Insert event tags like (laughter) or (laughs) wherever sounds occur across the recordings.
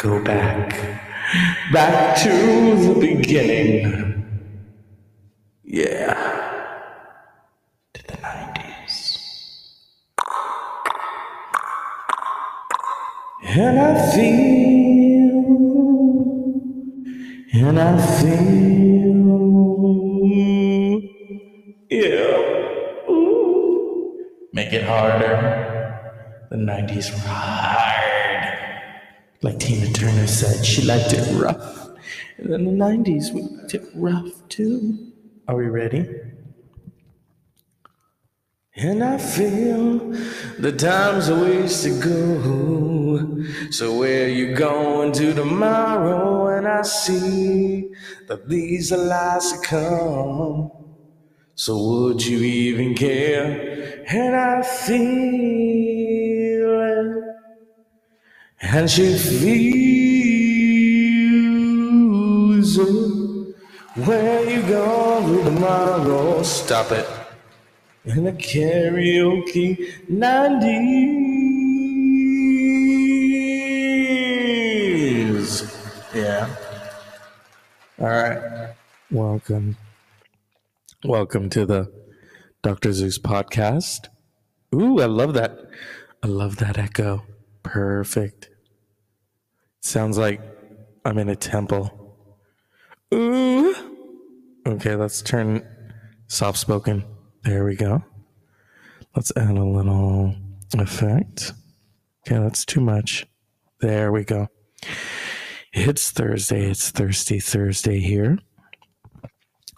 go back, back to the beginning. Yeah, to the 90s. And I feel, and I feel, yeah. Ooh. Make it harder. The 90s were hard. Like Tina Turner said, she liked it rough. And then the 90s, we liked it rough too. Are we ready? And I feel the time's a ways to go. So where you going to tomorrow? And I see that these are lies to come. So would you even care? And I feel. And she feels it. Where you going tomorrow? Stop it. In the karaoke 90s. Yeah. All right. Welcome. Welcome to the Dr. Zeus podcast. Ooh, I love that. I love that echo. Perfect. Sounds like I'm in a temple. Ooh. Okay, let's turn soft spoken. There we go. Let's add a little effect. Okay, that's too much. There we go. It's Thursday. It's Thirsty Thursday here.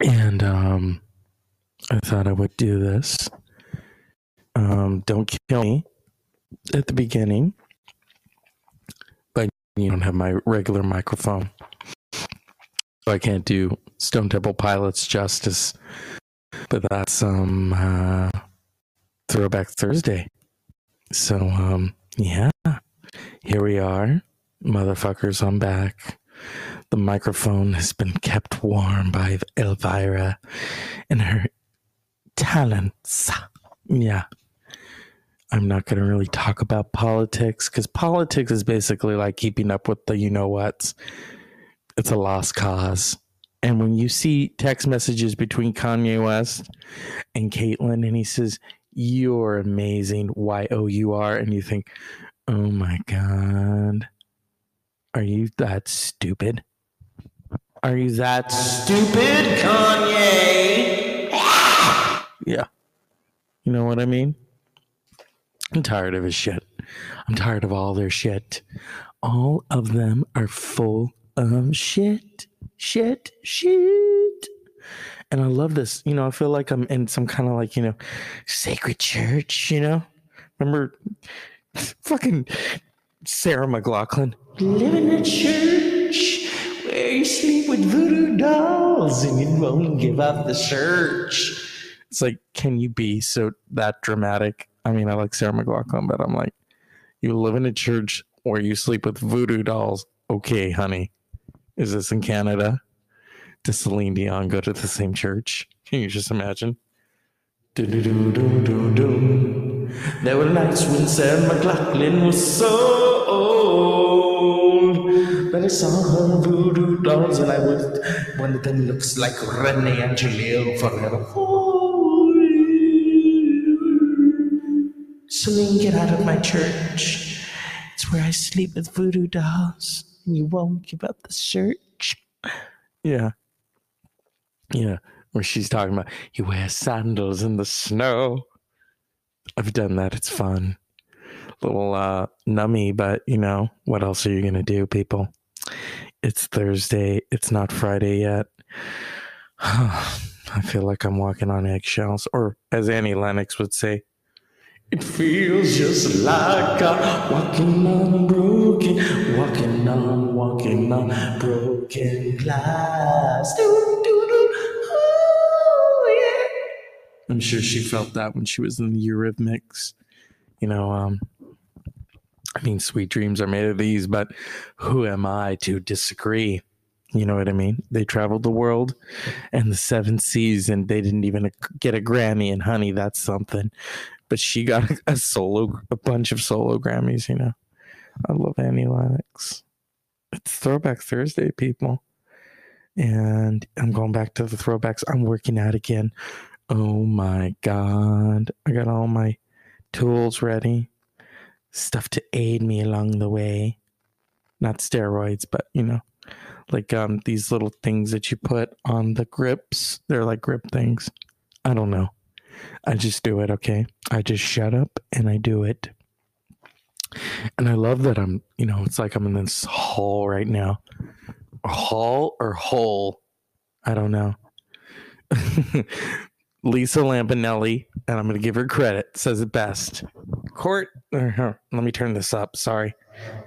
And um I thought I would do this. Um don't kill me at the beginning. You don't have my regular microphone. So I can't do Stone Temple Pilots justice. But that's um uh Throwback Thursday. So um yeah. Here we are. Motherfuckers, I'm back. The microphone has been kept warm by Elvira and her talents. Yeah. I'm not going to really talk about politics because politics is basically like keeping up with the you know what's. It's a lost cause. And when you see text messages between Kanye West and Caitlyn, and he says, You're amazing, Y O U R, and you think, Oh my God, are you that stupid? Are you that stupid, Kanye? yeah. You know what I mean? I'm tired of his shit. I'm tired of all their shit. All of them are full of shit, shit, shit. And I love this. You know, I feel like I'm in some kind of like, you know, sacred church, you know? Remember fucking Sarah McLachlan? Live in a church where you sleep with voodoo dolls and you won't give up the church. It's like, can you be so that dramatic? I mean, I like Sarah McLachlan, but I'm like, you live in a church where you sleep with voodoo dolls. Okay, honey. Is this in Canada? Does Celine Dion go to the same church? Can you just imagine? Do-do-do-do-do-do. There were nights when Sarah McLachlan was so old that I saw her voodoo dolls and I was one of them looks like Renee Angelou forever. Celine, get out of my church. It's where I sleep with voodoo dolls, and you won't give up the search. Yeah. Yeah. Where she's talking about you wear sandals in the snow. I've done that. It's fun. Little uh nummy, but you know, what else are you gonna do, people? It's Thursday. It's not Friday yet. (sighs) I feel like I'm walking on eggshells, or as Annie Lennox would say, it feels just like I'm walking on broken, walking on, walking on broken glass. Doo, doo, doo. Oh, yeah. I'm sure she felt that when she was in the Eurythmics. You know, um, I mean, sweet dreams are made of these, but who am I to disagree? You know what I mean? They traveled the world and the seven seas, and they didn't even get a Grammy. And honey, that's something. But she got (laughs) a solo, a bunch of solo Grammys. You know, I love Annie Lennox. it's Throwback Thursday, people. And I'm going back to the throwbacks. I'm working out again. Oh my God. I got all my tools ready, stuff to aid me along the way. Not steroids, but you know, like um these little things that you put on the grips. They're like grip things. I don't know. I just do it, okay? I just shut up and I do it. And I love that I'm, you know, it's like I'm in this hall right now. Hall or hole? I don't know. (laughs) Lisa Lampanelli, and I'm going to give her credit, says it best. Court, uh, let me turn this up. Sorry.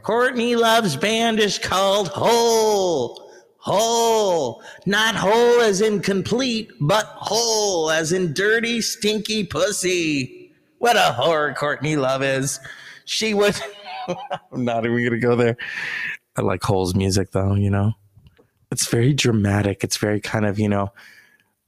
Courtney Love's band is called Hole. Whole, not whole as in complete, but whole as in dirty, stinky pussy. What a whore Courtney Love is. She would. (laughs) I'm not even gonna go there. I like Hole's music though. You know, it's very dramatic. It's very kind of you know.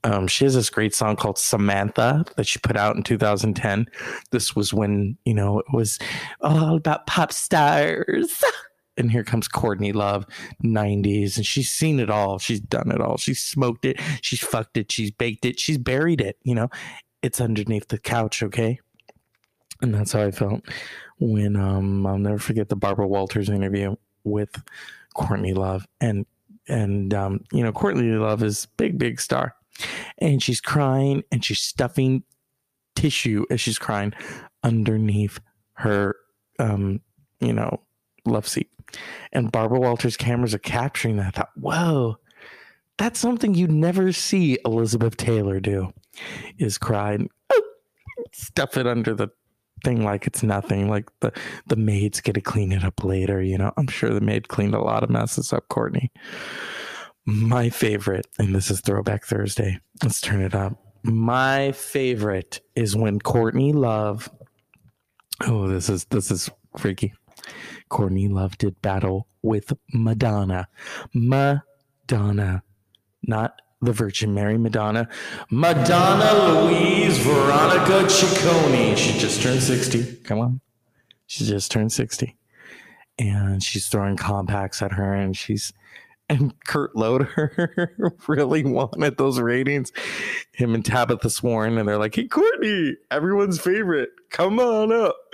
Um, she has this great song called Samantha that she put out in 2010. This was when you know it was all about pop stars. (laughs) and here comes Courtney Love, 90s, and she's seen it all. She's done it all. She's smoked it, she's fucked it, she's baked it, she's buried it. You know, it's underneath the couch, okay? And that's how I felt when um I'll never forget the Barbara Walters interview with Courtney Love. And and um, you know, Courtney Love is big, big star. And she's crying and she's stuffing tissue as she's crying underneath her um, you know, love seat. And Barbara Walters cameras are capturing that. I thought, whoa, that's something you'd never see Elizabeth Taylor do is cry oh, stuff it under the thing like it's nothing. Like the, the maid's gonna clean it up later, you know. I'm sure the maid cleaned a lot of messes up, Courtney. My favorite, and this is Throwback Thursday. Let's turn it up. My favorite is when Courtney Love. Oh, this is this is freaky. Courtney Love did battle with Madonna. Madonna, not the Virgin Mary Madonna. Madonna Louise Veronica Ciccone. She just turned 60. Come on. She just turned 60. And she's throwing compacts at her and she's and Kurt Loder (laughs) really wanted those ratings. Him and Tabitha Soren, and they're like, "Hey, Courtney, everyone's favorite, come on up."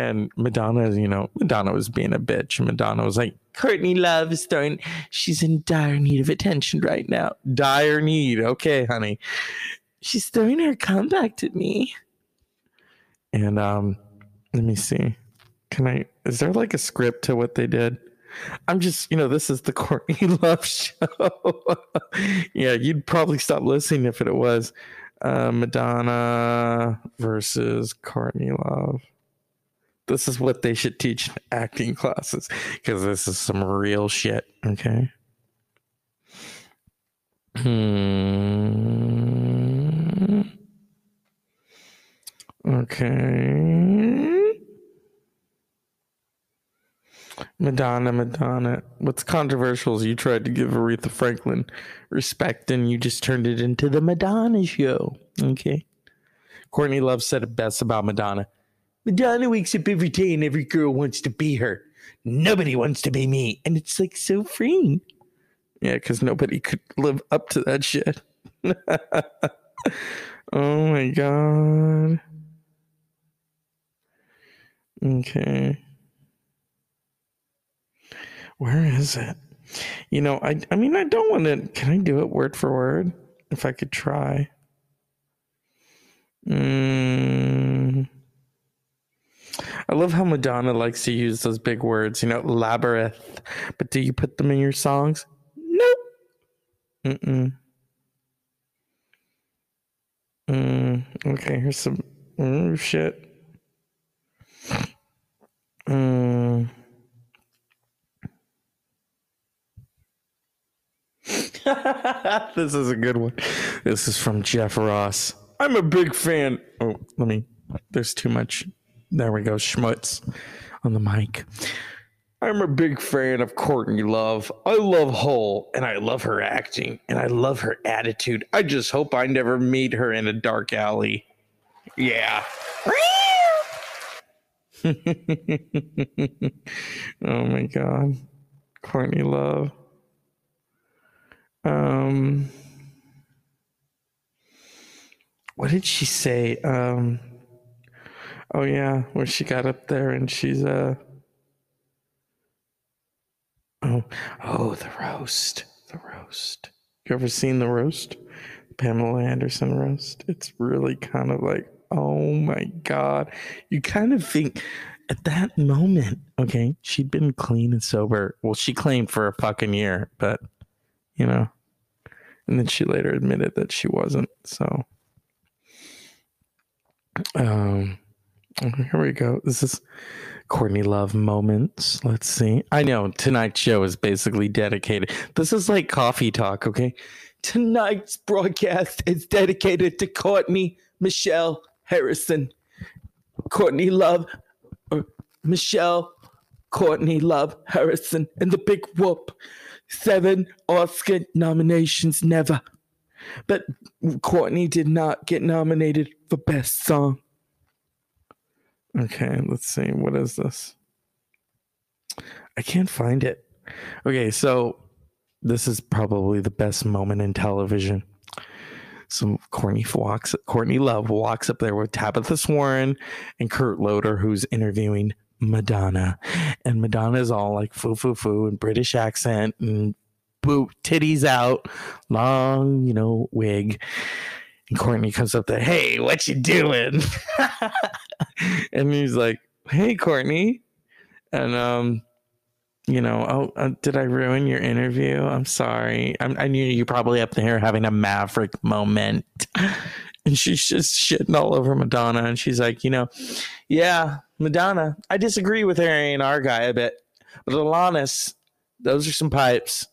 And Madonna, you know, Madonna was being a bitch. Madonna was like, Courtney Love is throwing, she's in dire need of attention right now. Dire need. Okay, honey. She's throwing her compact at me. And um, let me see. Can I, is there like a script to what they did? I'm just, you know, this is the (laughs) Courtney Love show. (laughs) yeah, you'd probably stop listening if it was uh, Madonna versus Courtney Love this is what they should teach in acting classes because this is some real shit. Okay. Hmm. Okay. Madonna, Madonna. What's controversial is you tried to give Aretha Franklin respect and you just turned it into the Madonna show. Okay. Courtney Love said it best about Madonna. Madonna wakes up every day and every girl wants to be her. Nobody wants to be me. And it's like so freeing. Yeah, because nobody could live up to that shit. (laughs) oh my God. Okay. Where is it? You know, I I mean I don't want to can I do it word for word? If I could try. Mm. I love how Madonna likes to use those big words, you know, labyrinth. But do you put them in your songs? Nope. Mm-mm. Mm, okay, here's some oh, shit. Mm. (laughs) this is a good one. This is from Jeff Ross. I'm a big fan. Oh, let me. There's too much there we go, Schmutz on the mic. I'm a big fan of Courtney Love. I love Hole and I love her acting and I love her attitude. I just hope I never meet her in a dark alley. Yeah. (laughs) oh my God. Courtney Love. Um, what did she say? Um, oh yeah, where she got up there and she's uh. Oh, oh, the roast, the roast. You ever seen the roast? Pamela Anderson roast. It's really kind of like, oh my god. You kind of think at that moment, okay, she'd been clean and sober. Well, she claimed for a fucking year, but you know, and then she later admitted that she wasn't. So, um, here we go. This is Courtney Love moments. Let's see. I know tonight's show is basically dedicated. This is like coffee talk, okay? Tonight's broadcast is dedicated to Courtney Michelle Harrison. Courtney Love, or Michelle Courtney Love Harrison, and the big whoop. Seven Oscar nominations, never. But Courtney did not get nominated for Best Song. Okay, let's see. What is this? I can't find it. Okay, so this is probably the best moment in television. So Courtney walks, Courtney Love walks up there with Tabitha Soren and Kurt Loder, who's interviewing Madonna, and Madonna is all like foo foo foo and British accent and boot titties out, long you know wig. And Courtney comes up there, hey, what you doing? (laughs) and he's like, hey, Courtney, and um, you know, oh, uh, did I ruin your interview? I'm sorry. I'm, i knew you probably up there having a maverick moment. (laughs) And she's just shitting all over Madonna. And she's like, you know, yeah, Madonna, I disagree with Harry and our guy a bit, but Alanis, those are some pipes.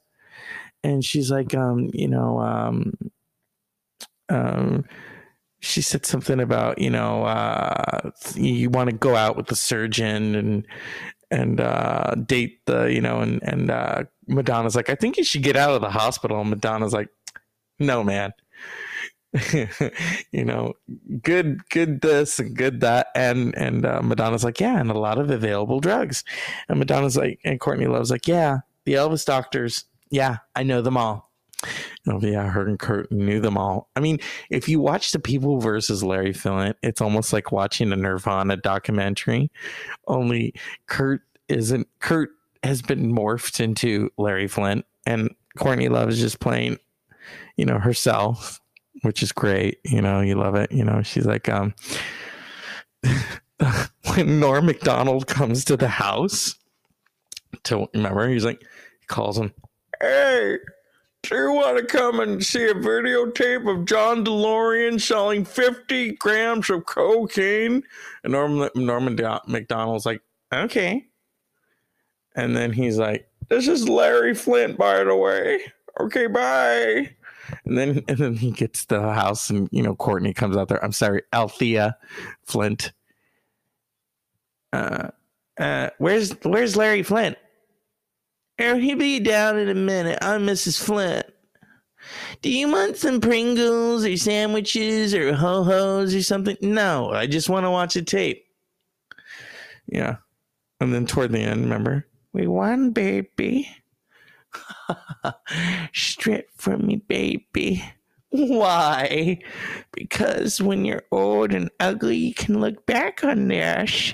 And she's like, um, you know, um, um, she said something about you know uh, you want to go out with the surgeon and and uh, date the you know and and uh, Madonna's like I think you should get out of the hospital. And Madonna's like no man. (laughs) You know good good this and good that. And and uh, Madonna's like yeah and a lot of available drugs. And Madonna's like and Courtney Love's like yeah the Elvis doctors yeah I know them all Oh yeah, her and Kurt knew them all. I mean, if you watch the People versus Larry Flynt, it's almost like watching a Nirvana documentary. Only Kurt isn't. Kurt has been morphed into Larry Flynt, and Courtney Love is just playing, you know, herself, which is great. You know, you love it. You know, she's like, um, (laughs) when Norm Macdonald comes to the house to remember, he's like, he calls him, hey do you want to come and see a videotape of John DeLorean selling 50 grams of cocaine? And Norman, Norman Macdonald's like, okay. And then he's like, this is Larry Flynt, by the way. Okay, bye. And then (laughs) and then he gets to the house and you know Courtney comes out there. I'm sorry, Althea Flynt. Uh uh where's where's Larry Flynt? He'll be down in a minute. I'm Mrs. Flynt. Do you want some Pringles or sandwiches or ho hos or something? No, I just want to watch a tape. Yeah. And then toward the end, remember? We won, baby. (laughs) Strip from me, baby. Why? Because when you're old and ugly, you can look back on this.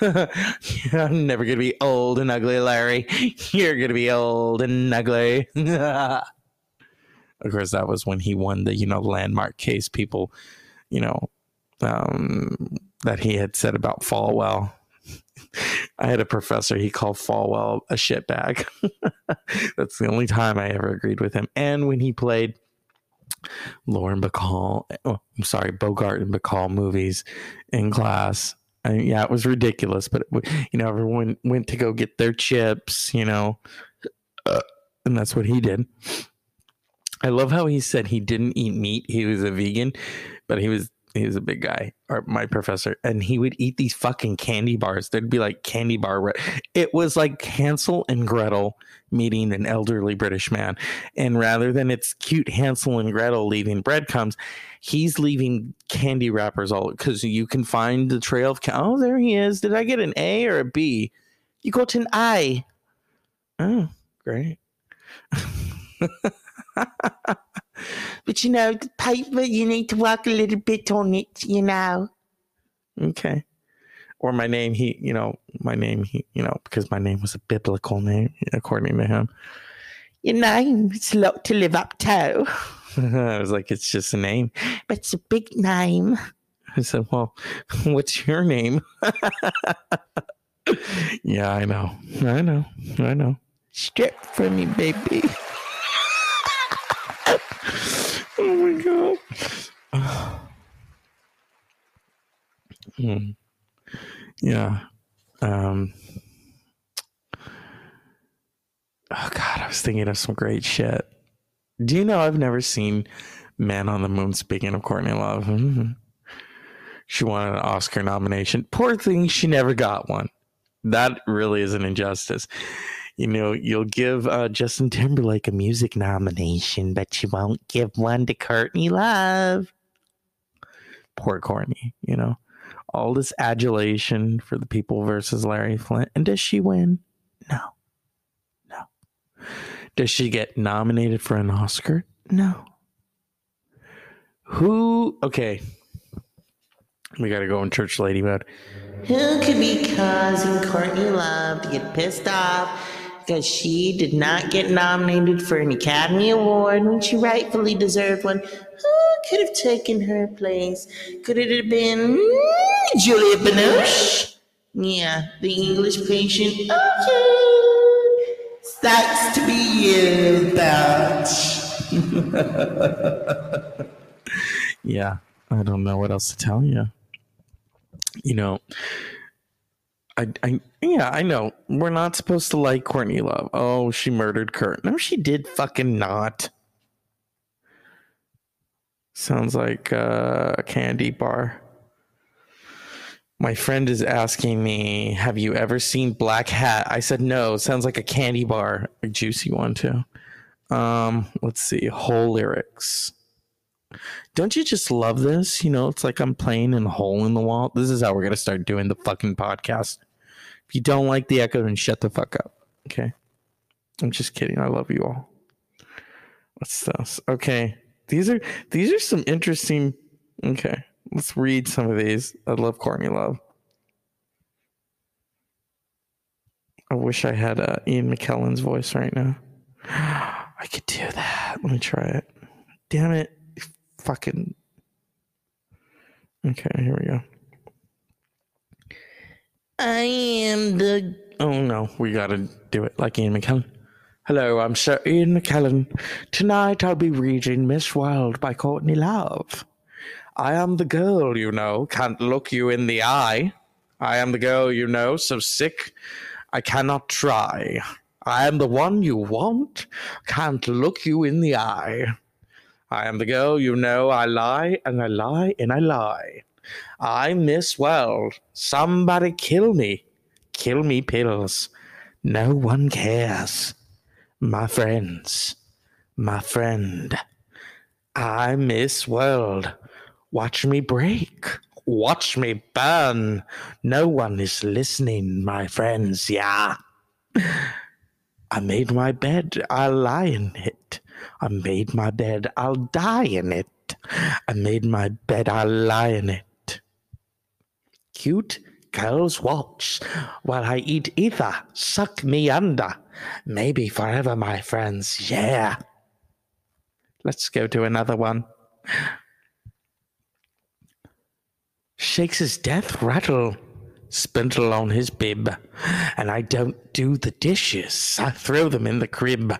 (laughs) I'm never gonna be old and ugly, Larry. You're gonna be old and ugly. (laughs) of course, that was when he won the you know landmark case. People, you know, um, that he had said about Falwell. (laughs) I had a professor. He called Falwell a shitbag. That's the only time I ever agreed with him. And when he played Lauren Bacall, oh, I'm sorry, Bogart and Bacall movies in class I mean, yeah, it was ridiculous, but it, you know, everyone went to go get their chips, you know, uh, and that's what he did. I love how he said he didn't eat meat; he was a vegan, but he was he was a big guy, or my professor, and he would eat these fucking candy bars. There'd be like candy bar. It was like Hansel and Gretel meeting an elderly British man, and rather than it's cute Hansel and Gretel leaving breadcrumbs, he's leaving candy wrappers all because you can find the trail of. Oh, there he is. Did I get an A or a B? You got an I. Oh, great. (laughs) But you know, the paper, you need to work a little bit on it, you know. Okay. Or my name, he, you know, my name, he, you know, because my name was a biblical name, according to him. Your name, it's a lot to live up to, (laughs) I was like, it's just a name. but it's a big name. I said, well, (laughs) what's your name? (laughs) yeah, I know. I know. I know. Strip for me, baby. Oh my god. Hmm. Yeah. Um Oh god, I was thinking of some great shit. Do you know I've never seen Man on the Moon speaking of Courtney Love? (laughs) She won an Oscar nomination. Poor thing, she never got one. That really is an injustice. You know, you'll give uh, Justin Timberlake a music nomination, but you won't give one to Courtney Love. Poor Courtney, you know. All this adulation for the people versus Larry Flynt. And does she win? No. No. Does she get nominated for an Oscar? No. Who okay. We gotta go in church lady mode. Who could be causing Courtney Love to get pissed off because she did not get nominated for an Academy Award when she rightfully deserved one? Could have taken her place? Could it have been mm, Julia Binoche? Yeah, the English patient. Okay. Starts to be you, Dutch. (laughs) Yeah, I don't know what else to tell you. You know, I, I, yeah, I know we're not supposed to like Courtney Love. Oh, she murdered Kurt. No, she did fucking not. Sounds like uh, a candy bar. My friend is asking me, "Have you ever seen Black Hat?" I said no. Sounds like a candy bar, a juicy one too. Um, let's see, whole lyrics. Don't you just love this? You know, it's like I'm playing in a hole in the wall. This is how we're gonna start doing the fucking podcast. If you don't like the echo, then shut the fuck up. Okay. I'm just kidding. I love you all. What's this? Okay. These are these are some interesting. Okay. Let's read some of these. I love Courtney Love. I wish I had uh, Ian McKellen's voice right now. (gasps) I could do that. Let me try it. Damn it. Fucking. Okay, here we go. I am the Oh no, we gotta do it like Ian McKellen. Hello, I'm Sir Ian McKellen. Tonight I'll be reading Miss World by Courtney Love. I am the girl, you know, can't look you in the eye. I am the girl, you know, so sick I cannot try. I am the one you want, can't look you in the eye. I am the girl, you know, I lie and I lie and I lie. I miss World. Somebody kill me. Kill me pills. No one cares. My friends. My friend. I miss World. Watch me break. Watch me burn. No one is listening, my friends. Yeah. I made my bed. I'll lie in it. I made my bed. I'll die in it. I made my bed. I'll lie in it. Cute girls watch while I eat ether. Suck me under. Maybe forever, my friends. Yeah. Let's go to another one. Shakes his death rattle. Spindle on his bib. And I don't do the dishes. I throw them in the crib.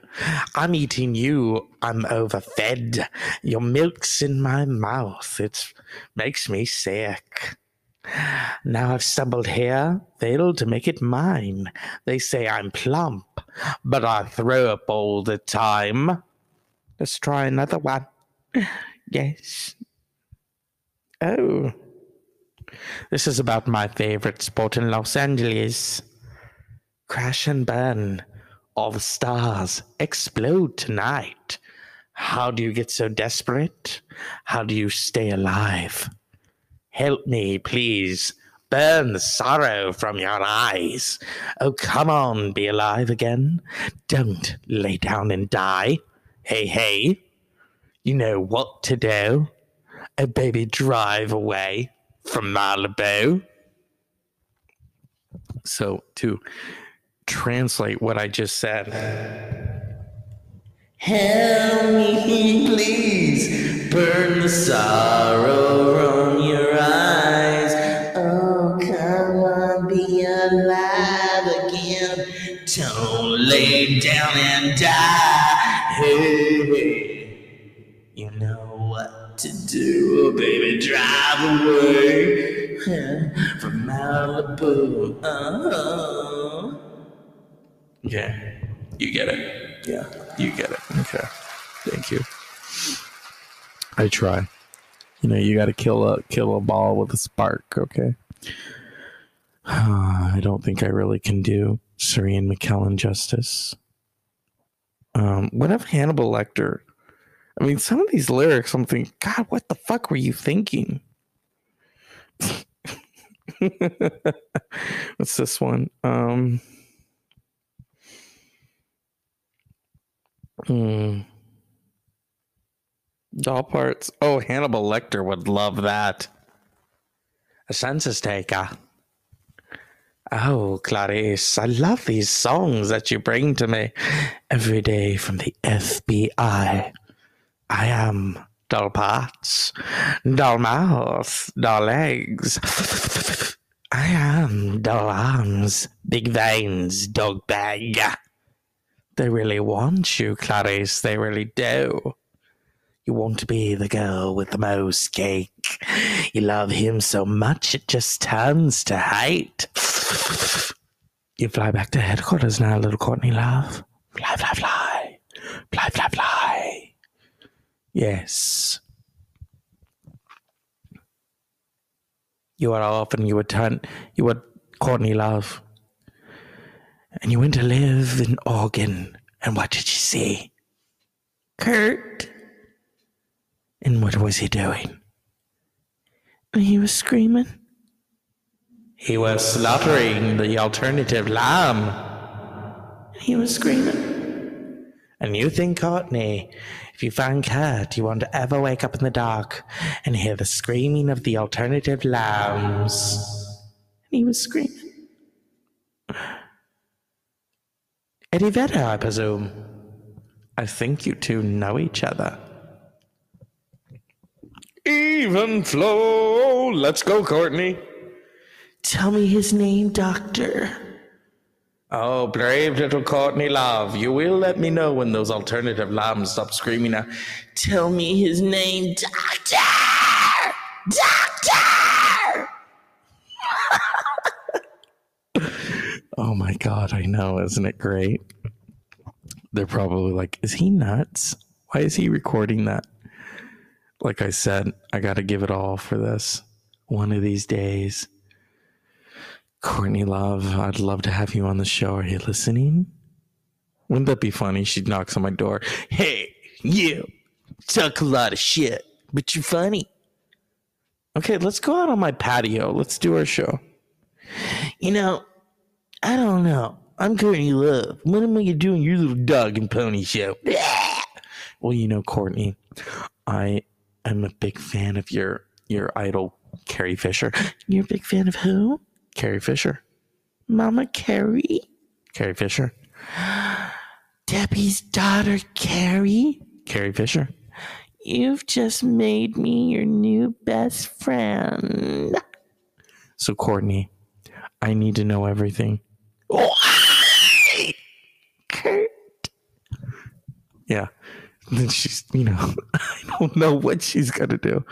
I'm eating you. I'm overfed. Your milk's in my mouth. It makes me sick. Now I've stumbled here, failed to make it mine. They say I'm plump, but I throw up all the time. Let's try another one. Yes. Oh. This is about my favorite sport in Los Angeles. Crash and burn. All the stars explode tonight. How do you get so desperate? How do you stay alive? Help me, please. burn the sorrow from your eyes. Oh, come on, be alive again. Don't lay down and die. Hey, hey, you know what to do. Oh, baby, drive away from Malibu. So, to translate what I just said, Help me, please. Burn the sorrow from your eyes. Oh, come on, be alive again. Don't lay down and die. Hey, hey. You know what to do, oh, baby. Drive away huh, (laughs) from Malibu. Oh. yeah, you get it. Yeah, you get it. Thank you. I try. You know, you got to kill a kill a ball with a spark. Okay. (sighs) I don't think I really can do Sir Ian McKellen justice. Um, what of Hannibal Lecter? I mean, some of these lyrics, I'm thinking, God, what the fuck were you thinking? (laughs) What's this one? Um, Hmm. Doll parts. Oh, Hannibal Lecter would love that. A census taker. Oh, Clarice, I love these songs that you bring to me every day from the FBI. I am doll parts, doll mouth, doll legs. (laughs) I am doll arms, big veins, dog bag. They really want you, Clarice. They really do. You want to be the girl with the most cake. You love him so much it just turns to hate. You fly back to headquarters now, little Courtney love. Fly, fly, fly. Fly, fly, fly. Yes. You are off and you would turn, you were Courtney love and you went to live in Oregon. And what did you see? Kurt. And what was he doing? He was screaming. He was slaughtering the alternative lamb. And he was screaming. And you think, Courtney, if you find Kurt, you won't ever wake up in the dark and hear the screaming of the alternative lambs. And he was screaming. Eddie Vedder, I presume. I think you two know each other. Even flow. Let's go, Courtney. Tell me his name, Doctor. Oh, brave little Courtney Love, you will let me know when those alternative lambs stop screaming now. Tell me his name, Doctor! Doctor! (laughs) Oh my God, I know. Isn't it great? They're probably like, is he nuts? Why is he recording that? Like I said, I got to give it all for this. One of these days. Courtney Love, I'd love to have you on the show. Are you listening? Wouldn't that be funny? She knocks on my door. Hey, you talk a lot of shit, but you're funny. Okay, let's go out on my patio. Let's do our show. You know, I don't know. I'm Courtney Love. When am I gonna do your little dog and pony show? (laughs) Well, you know, Courtney, I am a big fan of your your idol, Carrie Fisher. You're a big fan of who? Carrie Fisher. Mama Carrie? Carrie Fisher. (gasps) Debbie's daughter, Carrie? Carrie Fisher. You've just made me your new best friend. So, Courtney, I need to know everything. Kurt. Yeah. (laughs) Then she's, you know, (laughs) I don't know what she's gonna do.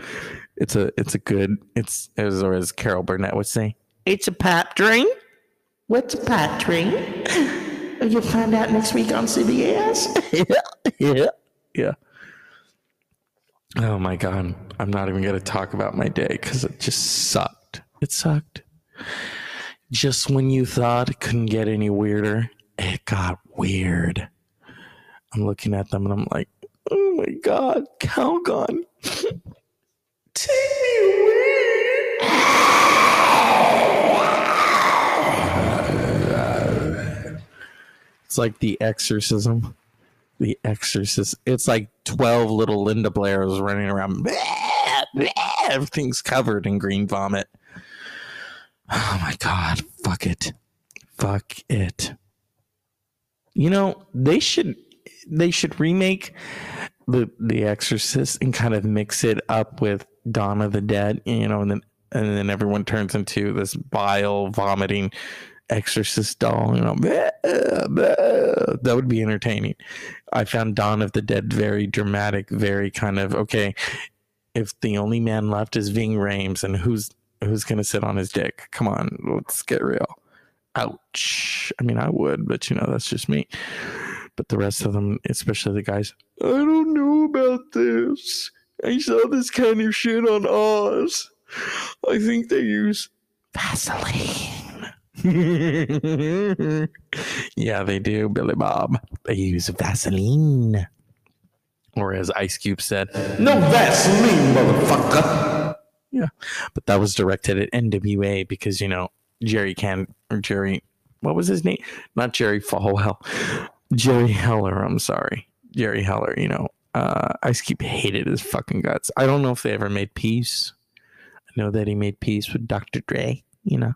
It's a, it's a good, it's as or as Carol Burnett would say, It's a pipe dream. What's a pipe dream? (laughs) You'll find out next week on CBS. yeah, yeah. Yeah. Oh my god, I'm not even gonna talk about my day because it just sucked. It sucked. Just when you thought it couldn't get any weirder, it got weird. I'm looking at them and I'm like, Oh my god, Calgon. Take me away. It's like the exorcism. The exorcist. It's like 12 little Linda Blairs running around. Everything's covered in green vomit. Oh my god, fuck it. Fuck it. You know, they should they should remake the the Exorcist and kind of mix it up with Dawn of the Dead, you know, and then and then everyone turns into this bile vomiting exorcist doll, you know. (laughs) That would be entertaining. I found Dawn of the Dead very dramatic, very kind of okay. If the only man left is Ving Rhames, and who's who's gonna sit on his dick? Come on, let's get real. Ouch. I mean, I would, but you know, that's just me. But the rest of them, especially the guys, I don't know about this. I saw this kind of shit on Oz. I think they use Vaseline. (laughs) yeah, they do, Billy Bob. They use Vaseline. Or as Ice Cube said, No Vaseline, motherfucker. Yeah, but that was directed at NWA because, you know, Jerry Can, or Jerry, what was his name? Not Jerry Falwell. Jerry Heller, I'm sorry. Jerry Heller, you know, uh, Ice Cube hated his fucking guts. I don't know if they ever made peace. I know that he made peace with Dr. Dre, you know,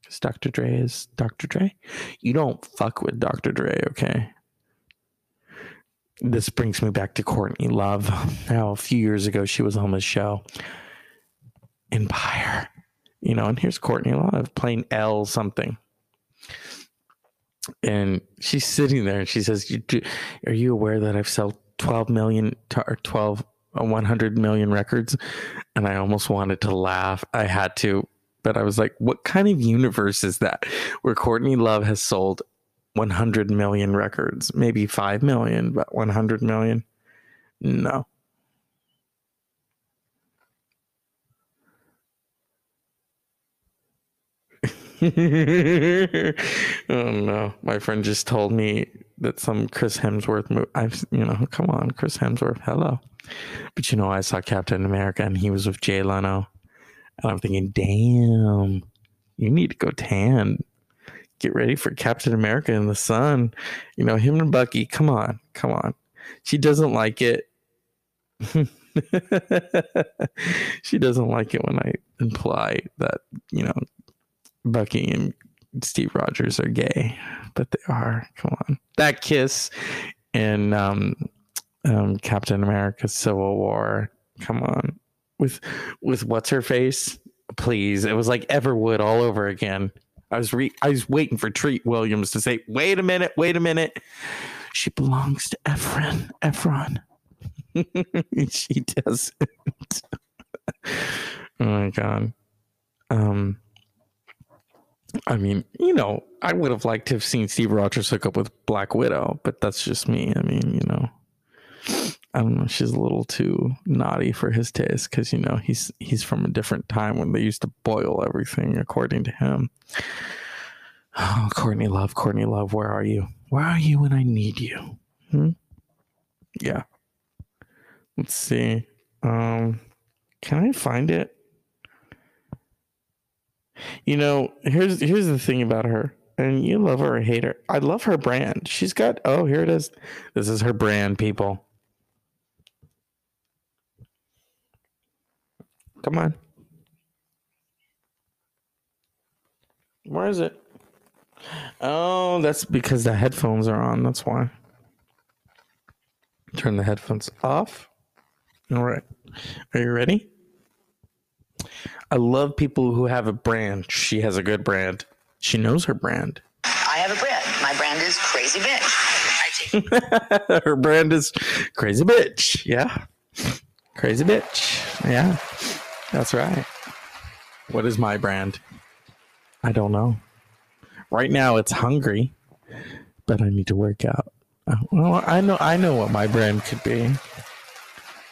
because Dr. Dre is Dr. Dre. You don't fuck with Dr. Dre, okay? This brings me back to Courtney Love. Now, a few years ago, she was on the show Empire, you know, and here's Courtney Love playing L something and she's sitting there and she says are you aware that i've sold 12 million or 12 uh, 100 million records? And i almost wanted to laugh. I had to but i was like what kind of universe is that where courtney love has sold 100 million records? Maybe 5 million but 100 million? No (laughs) oh no, my friend just told me that some Chris Hemsworth movie. I've you know, come on, Chris Hemsworth, hello. But you know, I saw Captain America and he was with Jay Leno, and I'm thinking, damn, you need to go tan. Get ready for Captain America in the sun. You know, him and Bucky. Come on, come on. She doesn't like it. (laughs) she doesn't like it when I imply that you know Bucky and Steve Rogers are gay, but they are. Come on, that kiss in um, um, Captain America: Civil War. Come on, with with what's her face? Please, it was like Everwood all over again. I was re- I was waiting for Treat Williams to say, "Wait a minute, wait a minute." She belongs to Ephram. Ephram. (laughs) she doesn't. (laughs) oh my god. Um I mean, you know, I would have liked to have seen Steve Rogers hook up with Black Widow, but that's just me. I mean, you know, I don't know. She's a little too naughty for his taste because you know he's he's from a different time when they used to boil everything, according to him. Oh, Courtney Love, Courtney Love, where are you? Where are you when I need you? Hmm? Yeah. Let's see. Um, can I find it? You know, here's here's the thing about her. And you love her or hate her. I love her brand. She's got oh, here it is. This is her brand, people. Come on. Where is it? Oh, that's because the headphones are on. That's why. Turn the headphones off. All right. Are you ready? I love people who have a brand. She has a good brand. She knows her brand. I have a brand. My brand is Crazy Bitch. (laughs) her brand is Crazy Bitch. Yeah. Crazy Bitch. Yeah. That's right. What is my brand? I don't know. Right now it's hungry, but I need to work out. Oh, well, I know I know what my brand could be.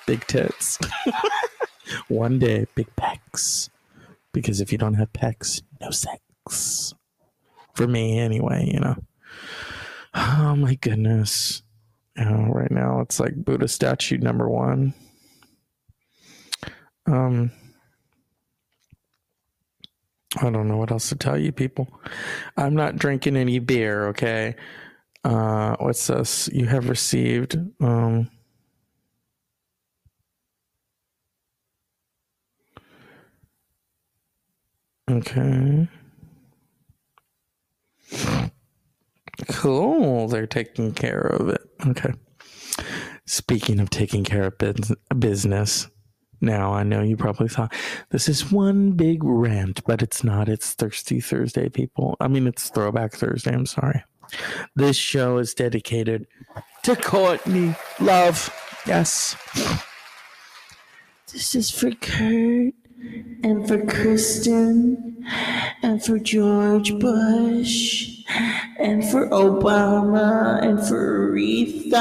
Big tits. (laughs) One day, big pecs. Because if you don't have pecs, no sex. For me, anyway, you know. Oh my goodness. right now, it's like Buddha statue number one. Um, I don't know what else to tell you, people. I'm not drinking any beer, okay? Uh, what's this? You have received. Um, okay. Cool. They're taking care of it. Okay. Speaking of taking care of bus- business, now I know you probably thought this is one big rant, but it's not. It's Thirsty Thursday, people. I mean, it's Throwback Thursday. I'm sorry. This show is dedicated to Courtney Love. Yes. This is for Kurt and for Kristen and for George Bush and for Obama and for Aretha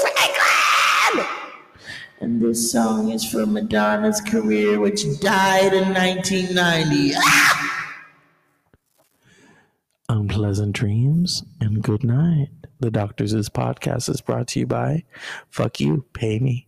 Franklin. And this song is for Madonna's career, which died in 1990. Ah! Unpleasant dreams and good night. The Doctors' podcast is brought to you by Fuck You, Pay Me.